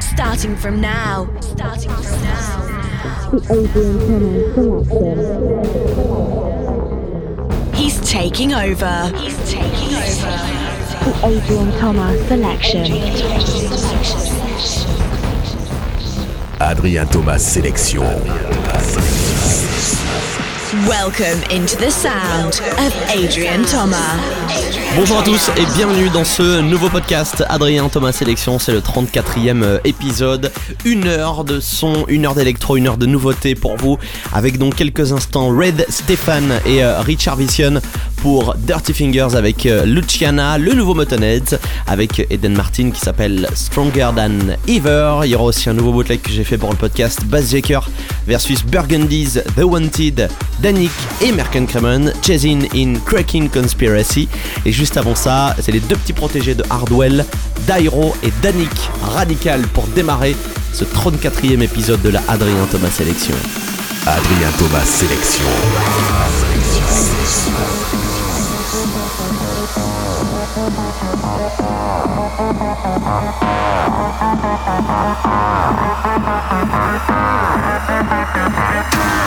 Starting from now. Starting from now. The Adrian Thomas selection. He's taking over. He's taking over. The Adrian Thomas selection. Adrien Thomas sélection. Welcome into the sound of Thomas. Bonjour à tous et bienvenue dans ce nouveau podcast Adrien Thomas Sélection, c'est le 34e euh, épisode, une heure de son, une heure d'électro, une heure de nouveautés pour vous, avec donc quelques instants Red Stefan et euh, Richard Vision pour Dirty Fingers avec euh, Luciana, le nouveau Motonhead avec Eden Martin qui s'appelle Stronger Than Ever. Il y aura aussi un nouveau bootleg que j'ai fait pour le podcast Bass Jacker versus Burgundy's The Wanted, Danik et Merken Kremen, Chasing in Cracking Conspiracy. Et juste avant ça, c'est les deux petits protégés de Hardwell, Dairo et Danik Radical pour démarrer ce 34e épisode de la Adrien Thomas Sélection. Adrien Thomas sélection. Thank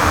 you.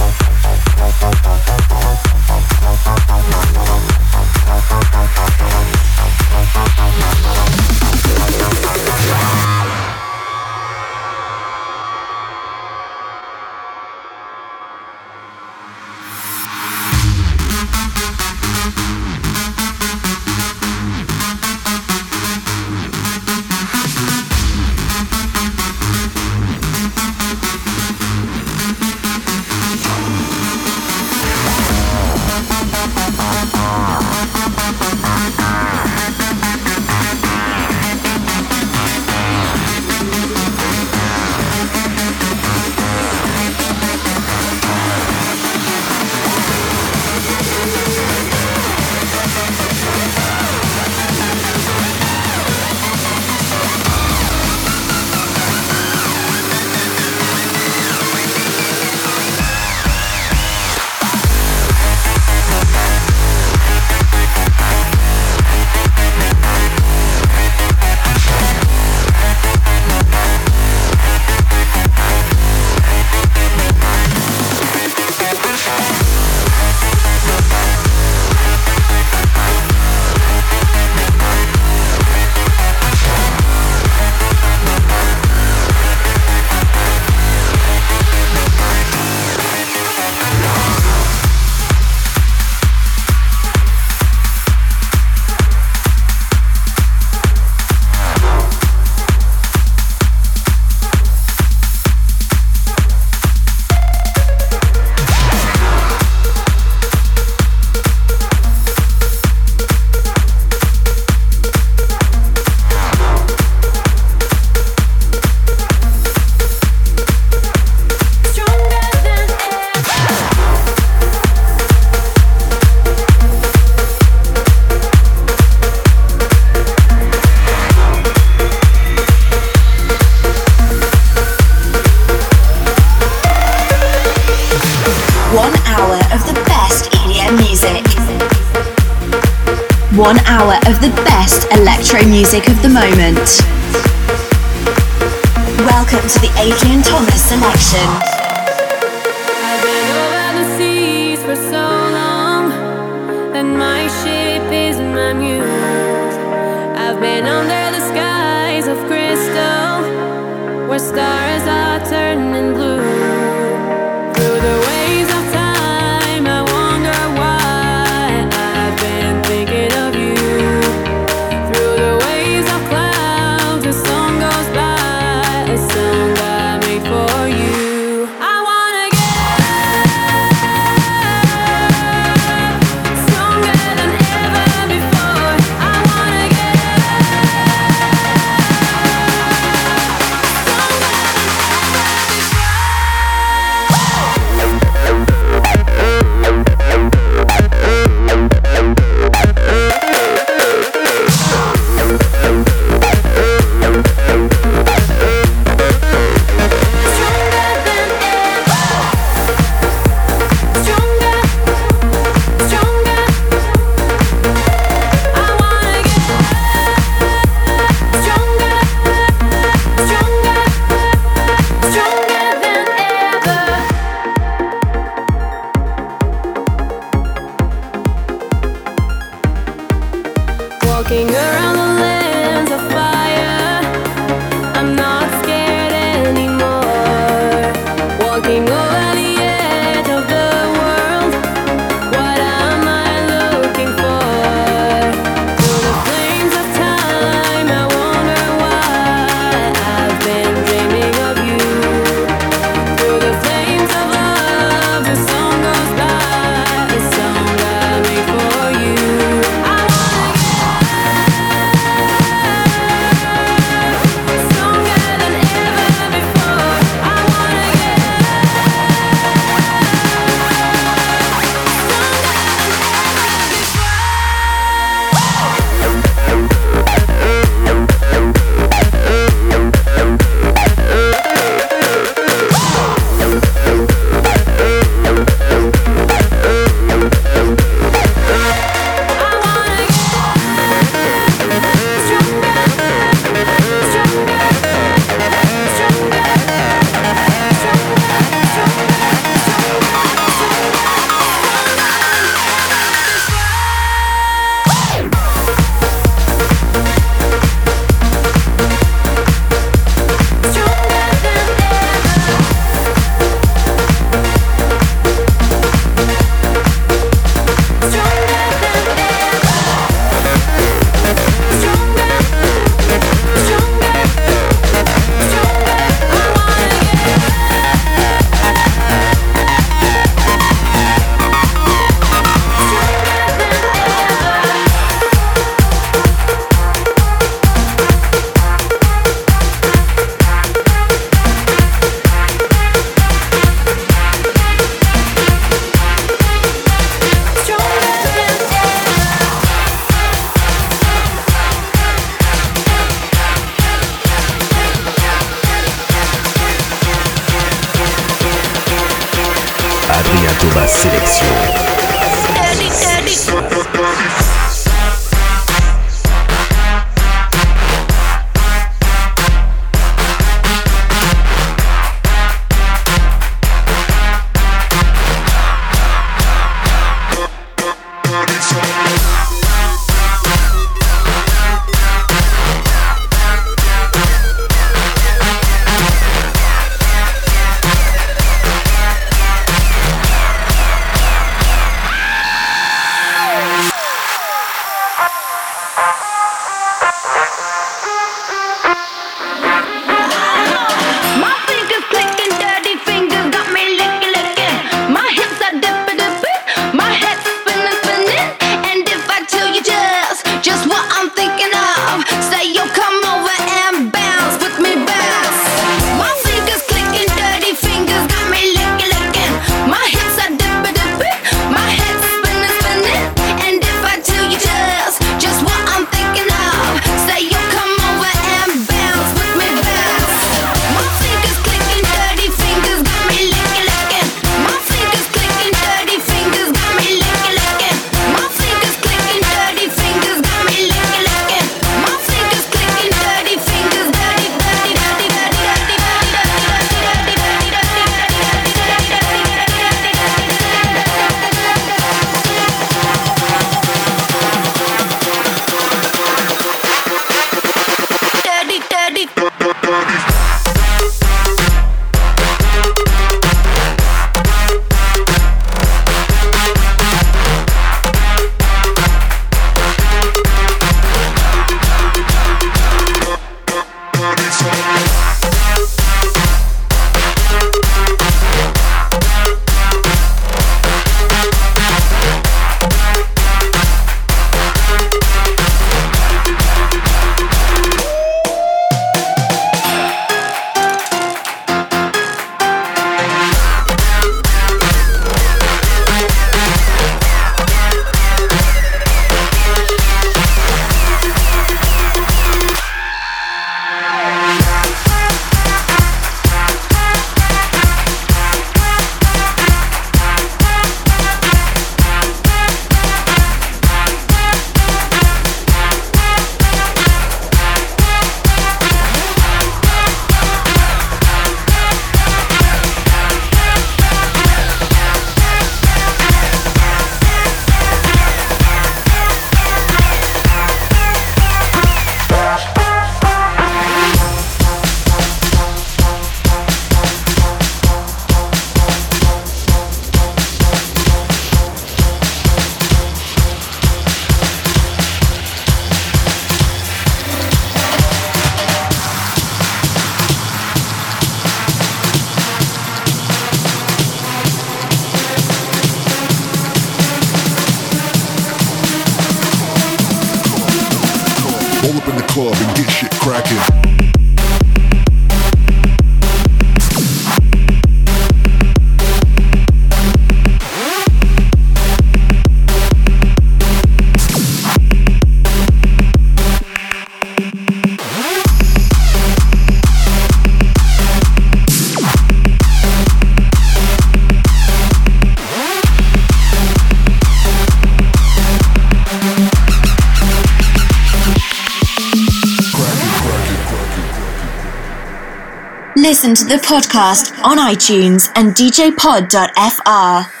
listen to the podcast on iTunes and djpod.fr.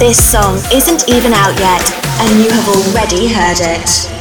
This song isn't even out yet, and you have already heard it.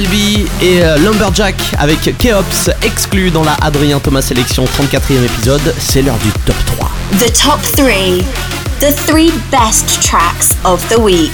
B et euh, Lumberjack avec Keops exclu dans la Adrien Thomas Sélection 34e épisode. C'est l'heure du top 3. The top three. The three best tracks of the week.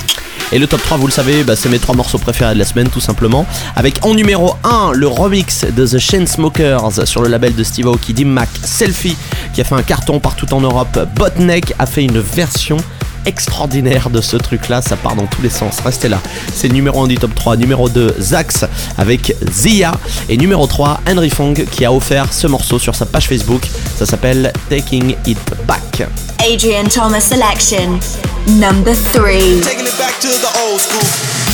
Et le top 3, vous le savez, bah, c'est mes trois morceaux préférés de la semaine, tout simplement. Avec en numéro 1, le remix de The Chainsmokers sur le label de Steve Aoki, Dim Mac, Selfie, qui a fait un carton partout en Europe. Botneck a fait une version extraordinaire de ce truc là, ça part dans tous les sens, restez là. C'est le numéro 1 du top 3, numéro 2 Zax avec Zia et numéro 3 Henry Fong qui a offert ce morceau sur sa page Facebook, ça s'appelle Taking It Back. Adrian Thomas selection. Number three. Taking it back to the old school.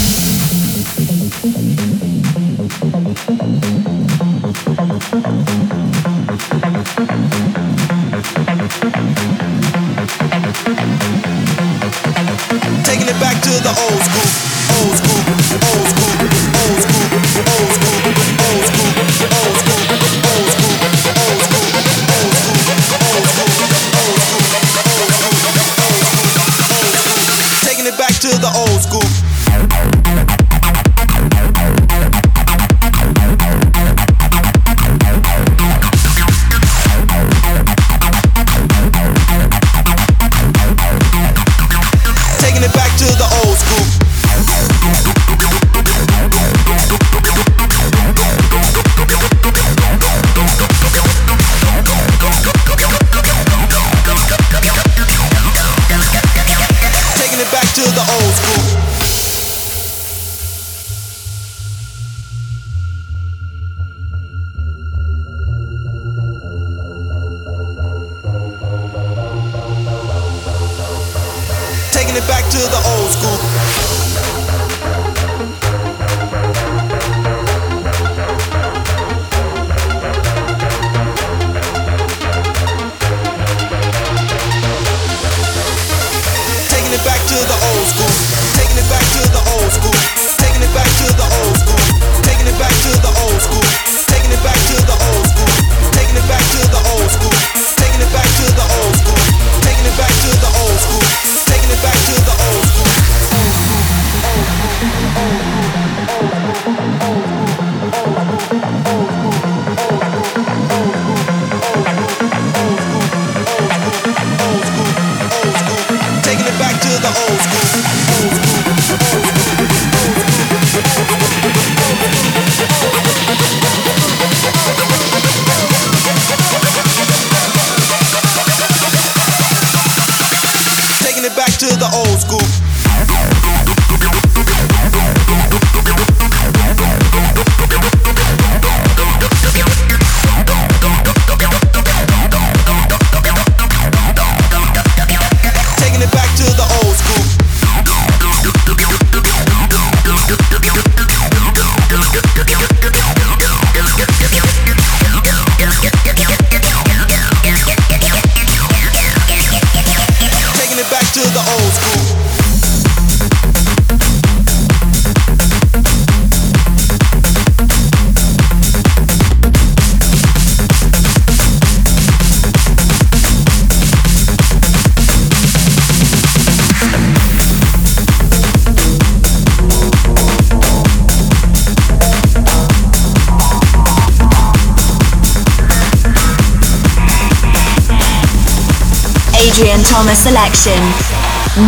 Selection.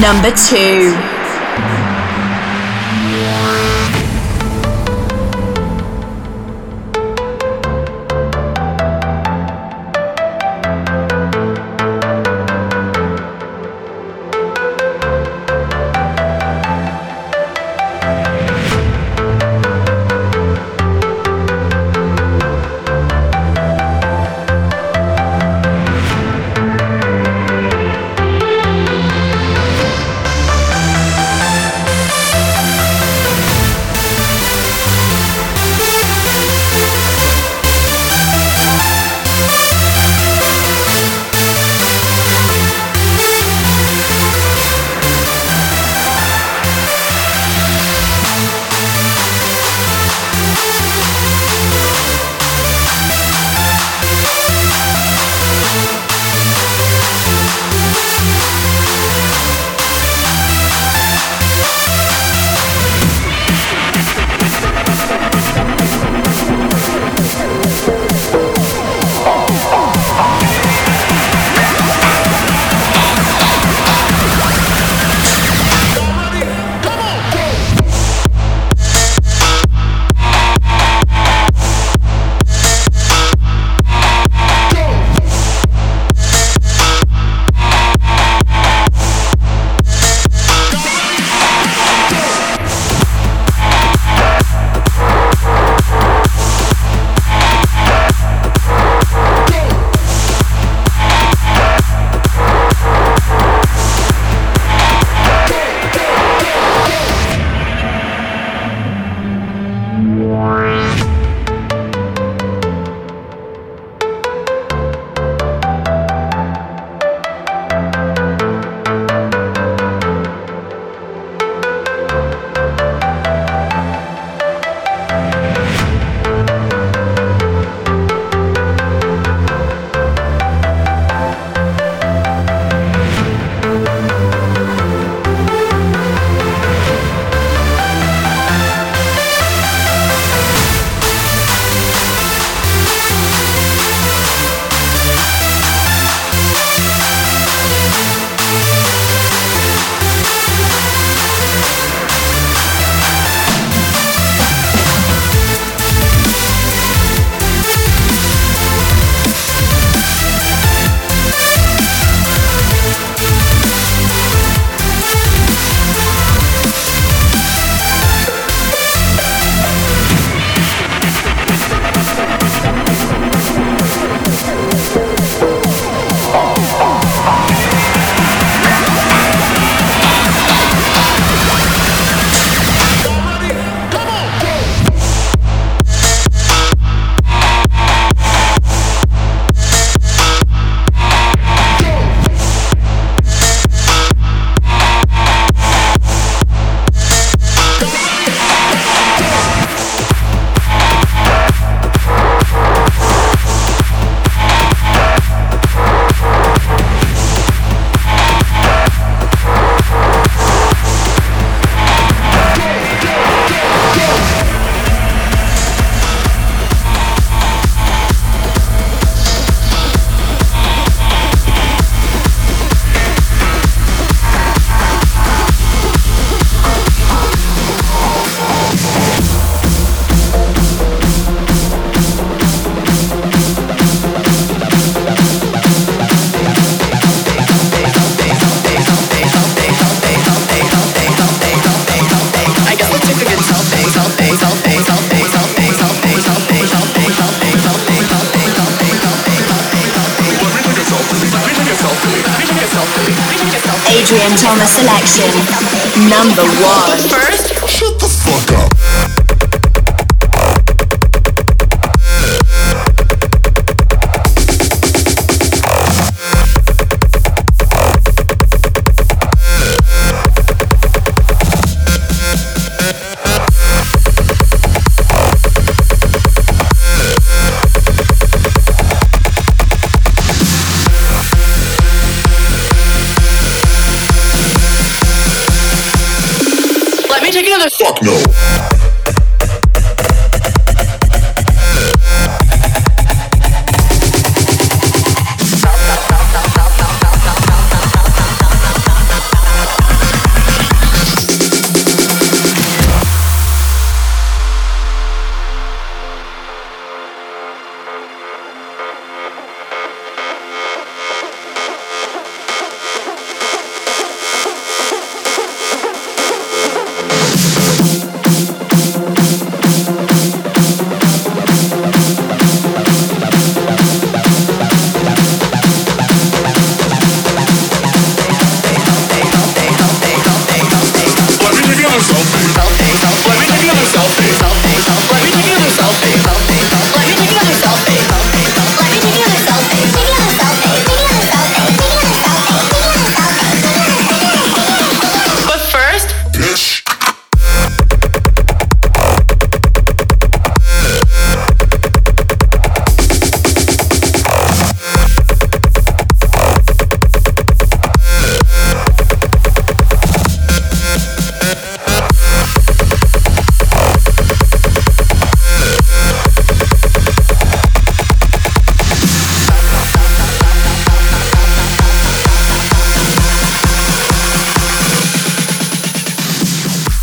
Number two.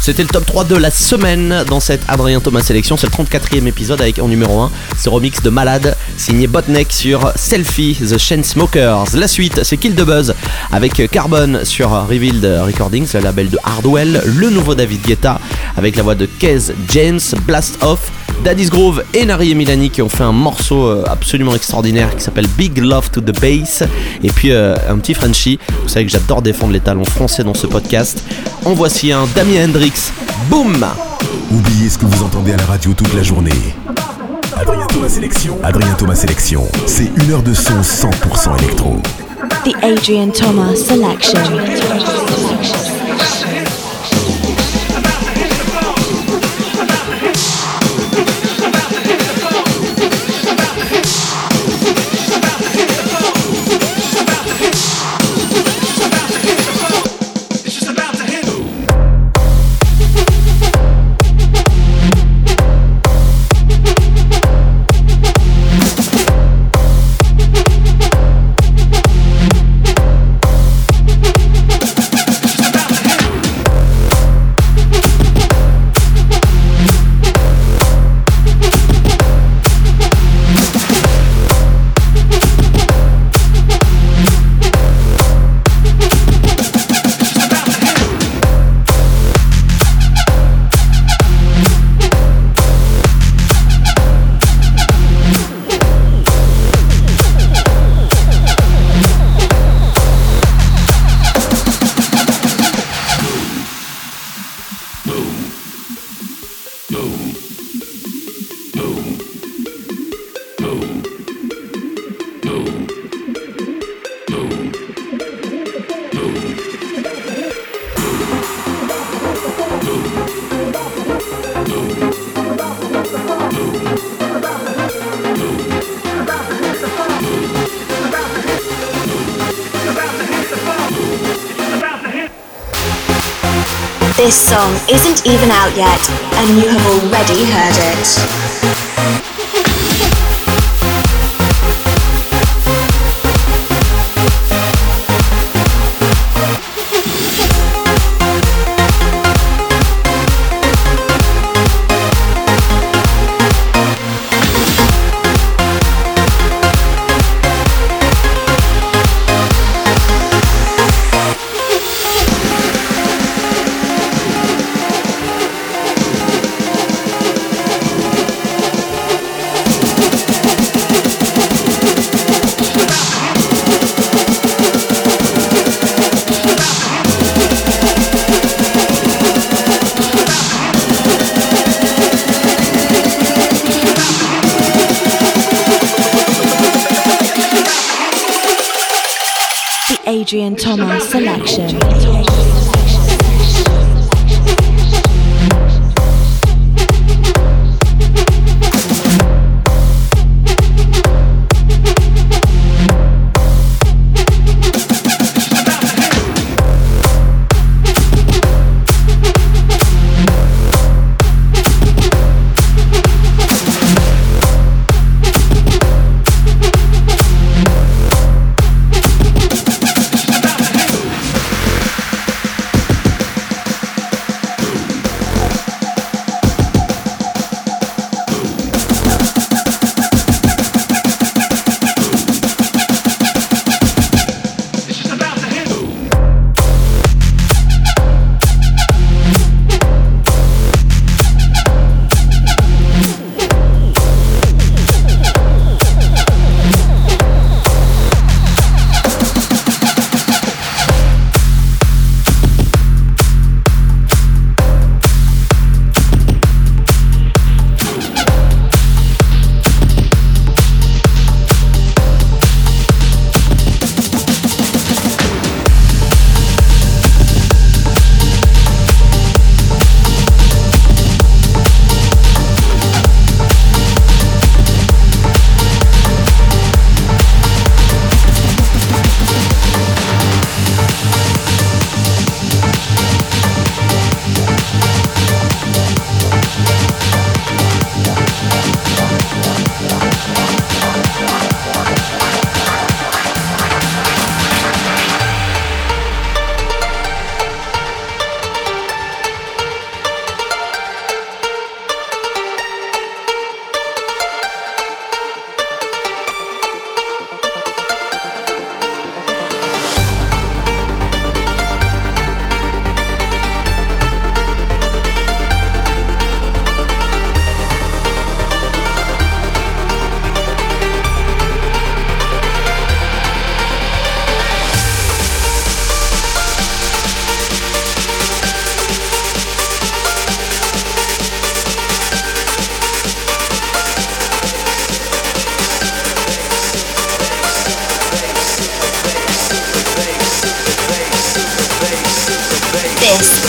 C'était le top 3 de la semaine dans cette Adrien Thomas sélection. C'est le 34e épisode avec en numéro 1 ce remix de Malade signé Botnek sur Selfie The Chainsmokers. La suite, c'est Kill the Buzz avec Carbon sur Revealed Recordings, le label de Hardwell. Le nouveau David Guetta avec la voix de Kez James, Blast Off. Daddy's Groove et Nari et Milani qui ont fait un morceau euh, absolument extraordinaire qui s'appelle Big Love to the Bass. Et puis euh, un petit Frenchie. Vous savez que j'adore défendre les talents français dans ce podcast. En voici un Damien Hendrix. Boum! Oubliez ce que vous entendez à la radio toute la journée. Adrien Thomas Sélection. Adrien Thomas Sélection. C'est une heure de son 100% électro. The Adrian Thomas Selection. This song isn't even out yet, and you have already heard it.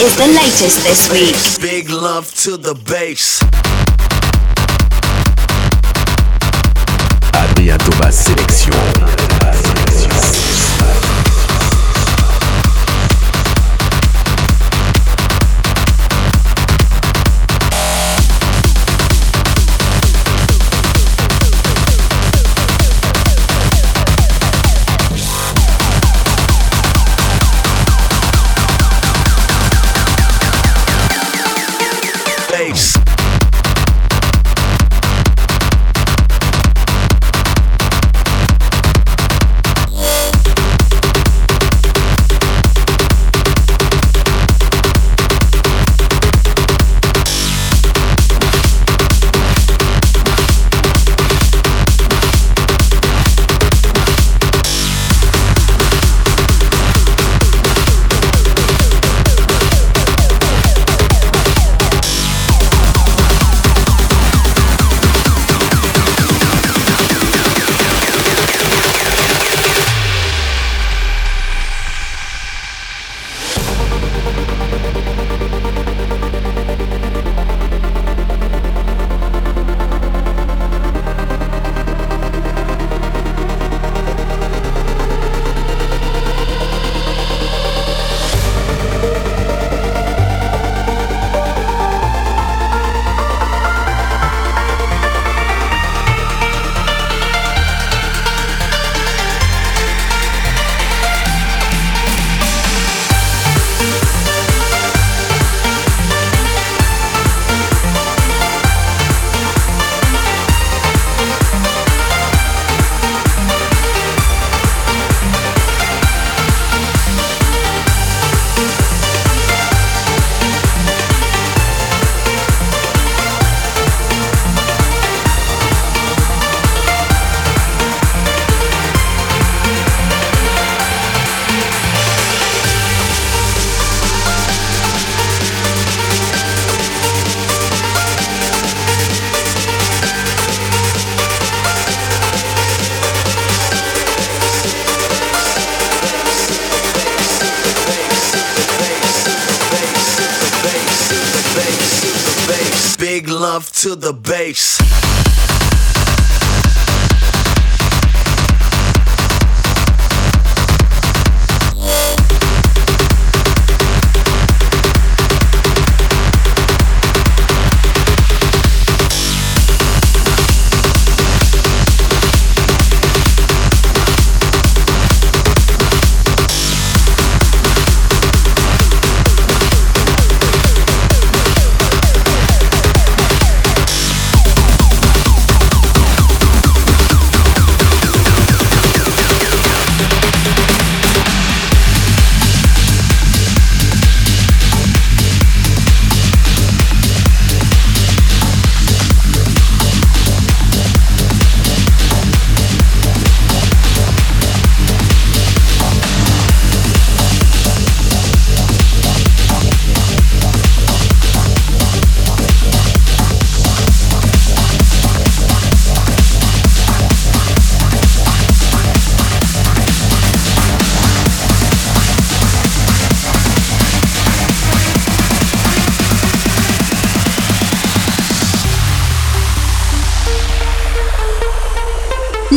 Is the latest this week. Big love to the bass. Adrien Thomas Sélection.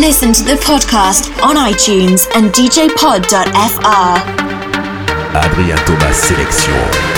Listen to the podcast on iTunes and djpod.fr. Adrien Thomas Sélection.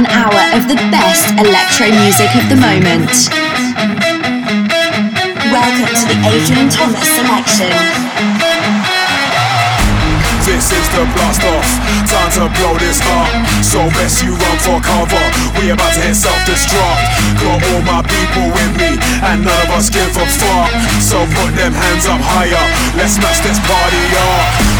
One hour of the best electro music of the moment. Welcome to the Adrian Thomas selection. This is the blast off, time to blow this up. So best you run for cover. We about to hit self-destruct. Got all my people with me, and none of us give a fuck. So put them hands up higher. Let's smash this party up.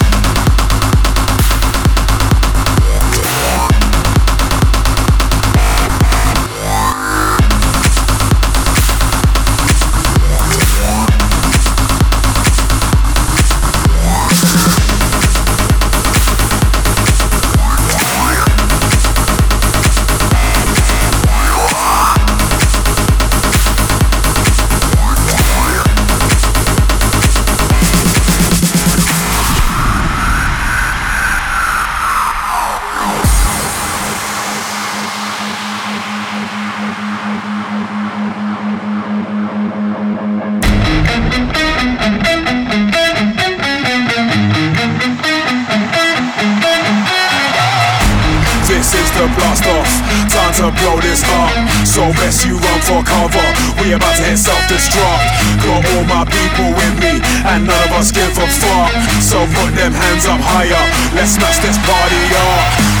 The blast off, time to blow this up. So best you run for cover. We about to hit self-destruct. Got all my people with me, and none of us give a fuck. So put them hands up higher. Let's smash this party up.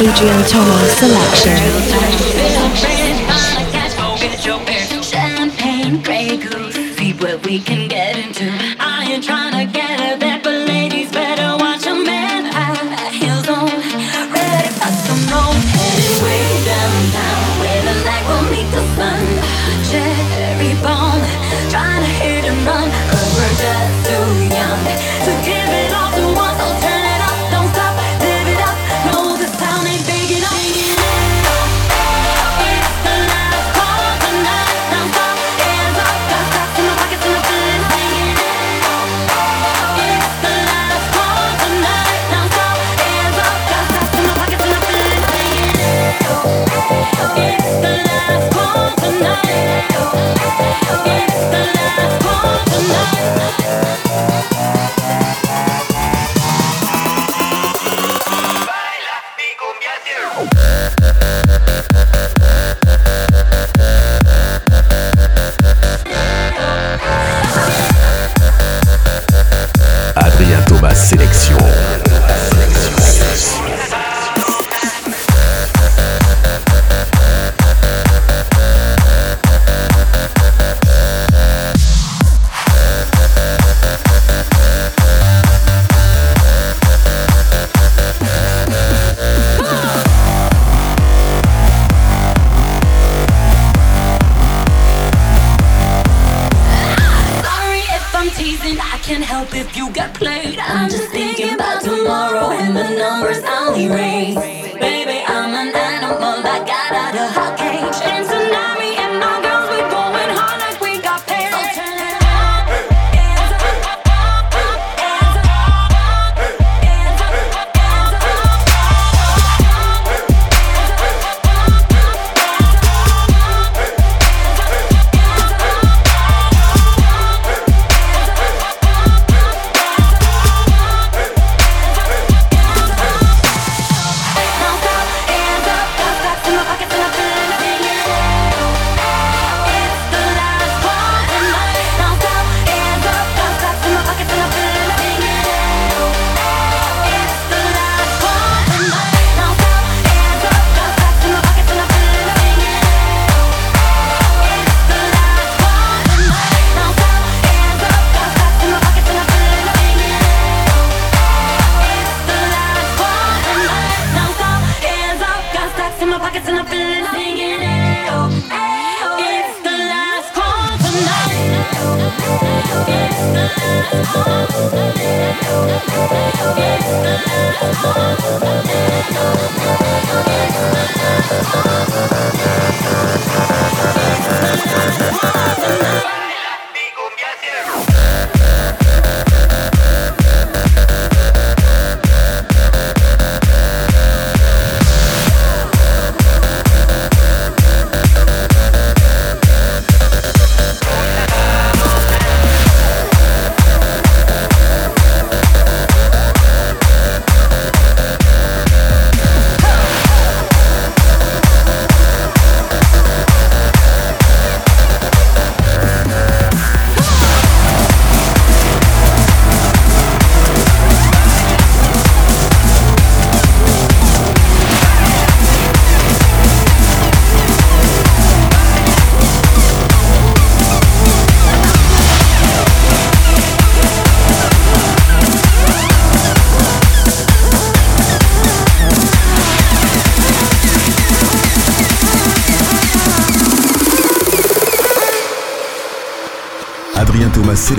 Adrian Thomas selection.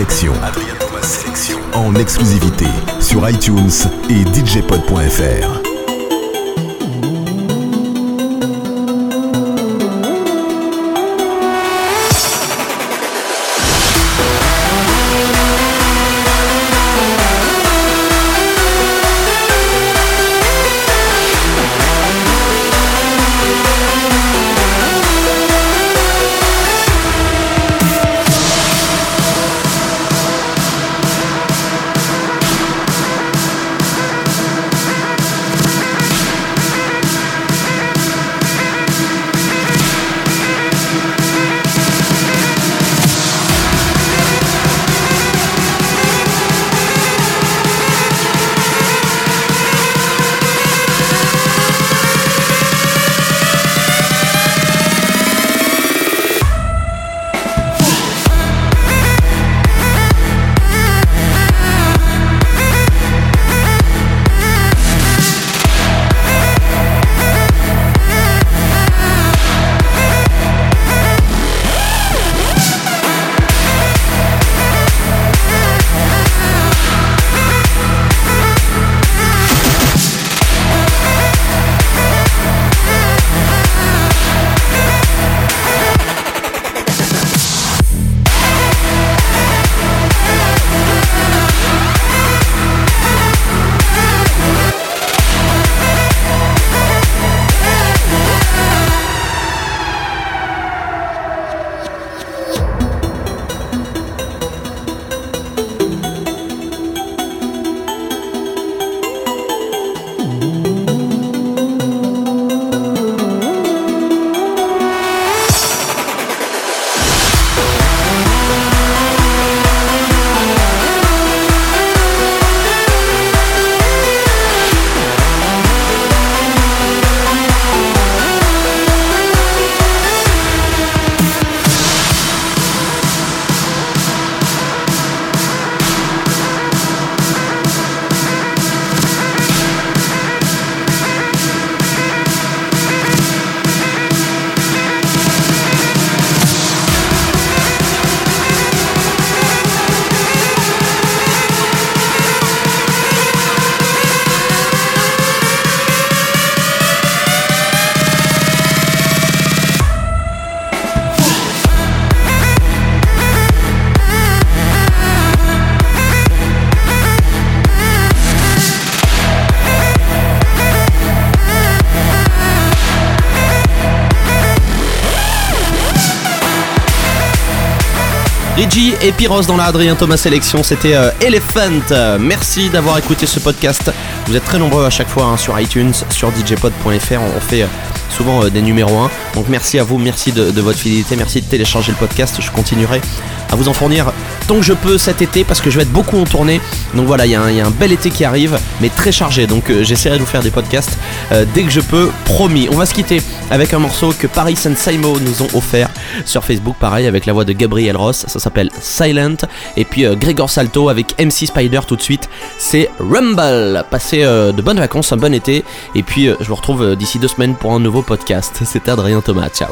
Adrien Thomas Sélection. En exclusivité sur iTunes et djpod.fr. Et Pyros dans la Adrien Thomas Sélection, c'était euh, Elephant. Merci d'avoir écouté ce podcast. Vous êtes très nombreux à chaque fois hein, sur iTunes, sur djpod.fr. On, fait euh, souvent euh, des numéros 1. Donc merci à vous, merci de votre fidélité, merci de télécharger le podcast. Je continuerai à vous en fournir tant que je peux cet été parce que je vais être beaucoup en tournée. Donc voilà, il y, a un- bel été qui arrive, mais très chargé. Donc euh, j'essaierai de vous faire des podcasts euh, dès que je peux, promis. On va se quitter avec un morceau que Paris and Simo nous ont offert sur Facebook, pareil, avec la voix de Gabriel Ross. Ça s'appelle Silent. Et puis euh, Salto avec MC Spider tout de suite. C'est Rumble. Passez euh, de bonnes vacances, un bon été. Et puis je vous retrouve d'ici deux semaines pour un nouveau podcast. C'était Adrien Thomas. Ciao.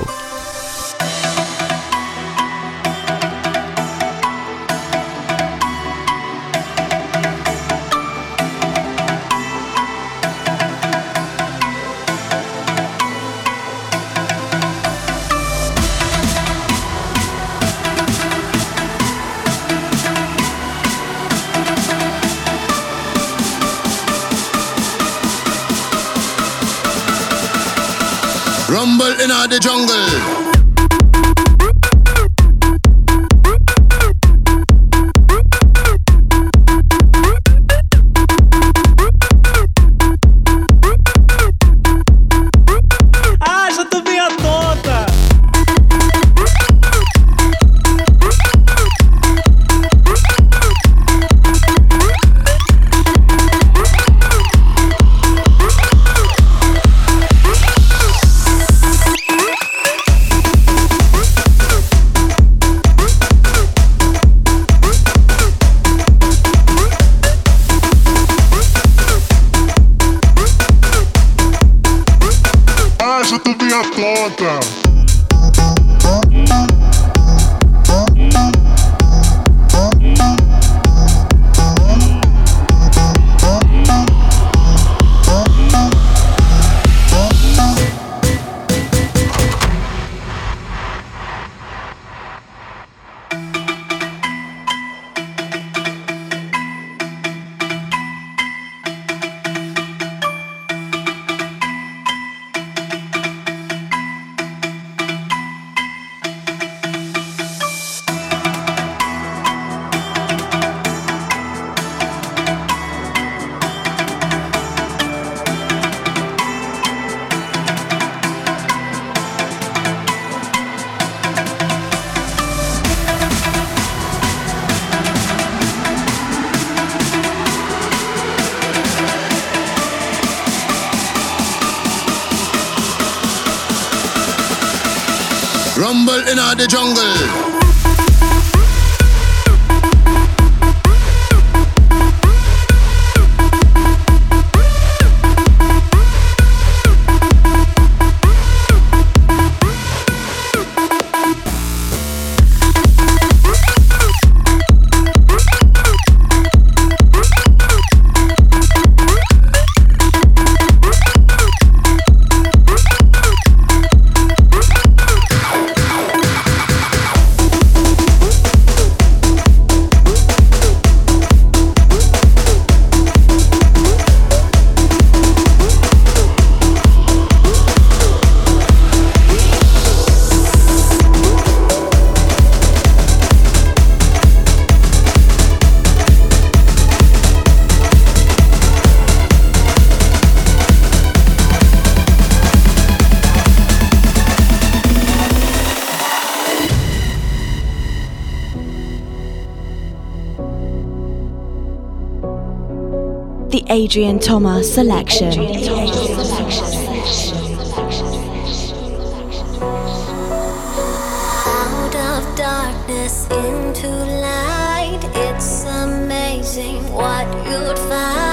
Rumble in the jungle. Rumble in the jungle. Adrian Thomas selection. Adrian Thomas into light. It's amazing what you'd find.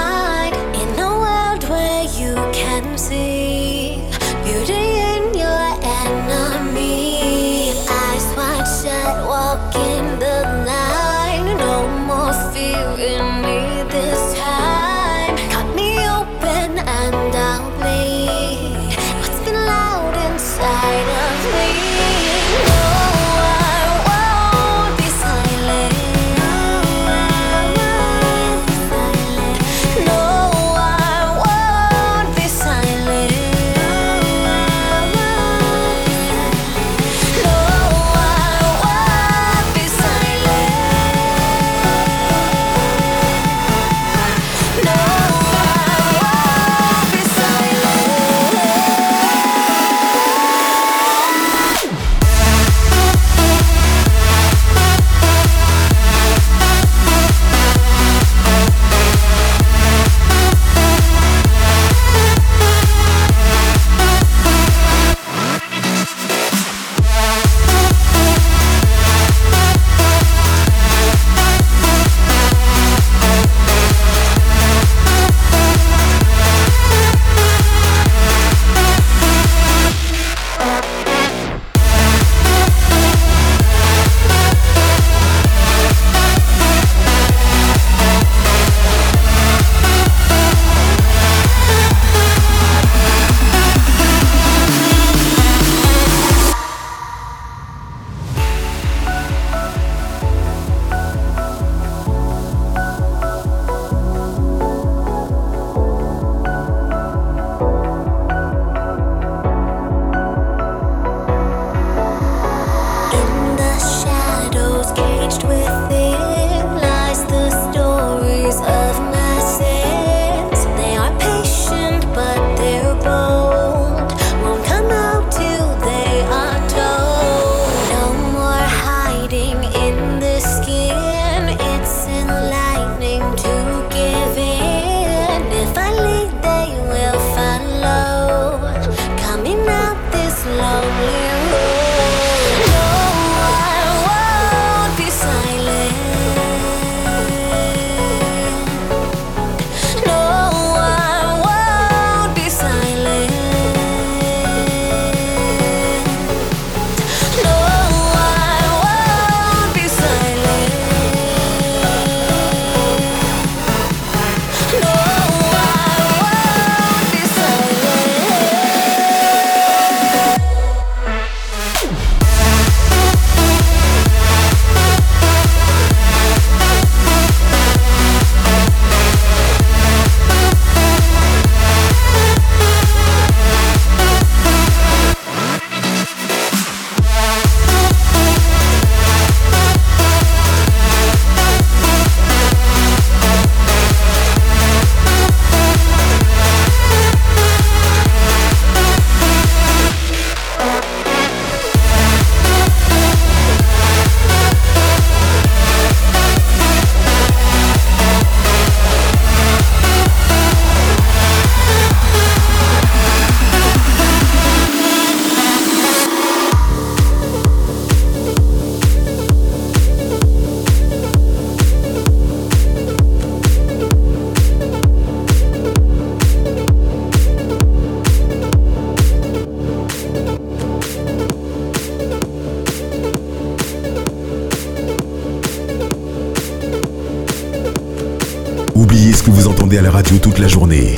À la radio toute la journée.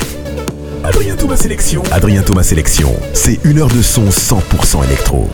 Adrien Thomas Sélection. Adrien Thomas Sélection, c'est une heure de son 100% électro.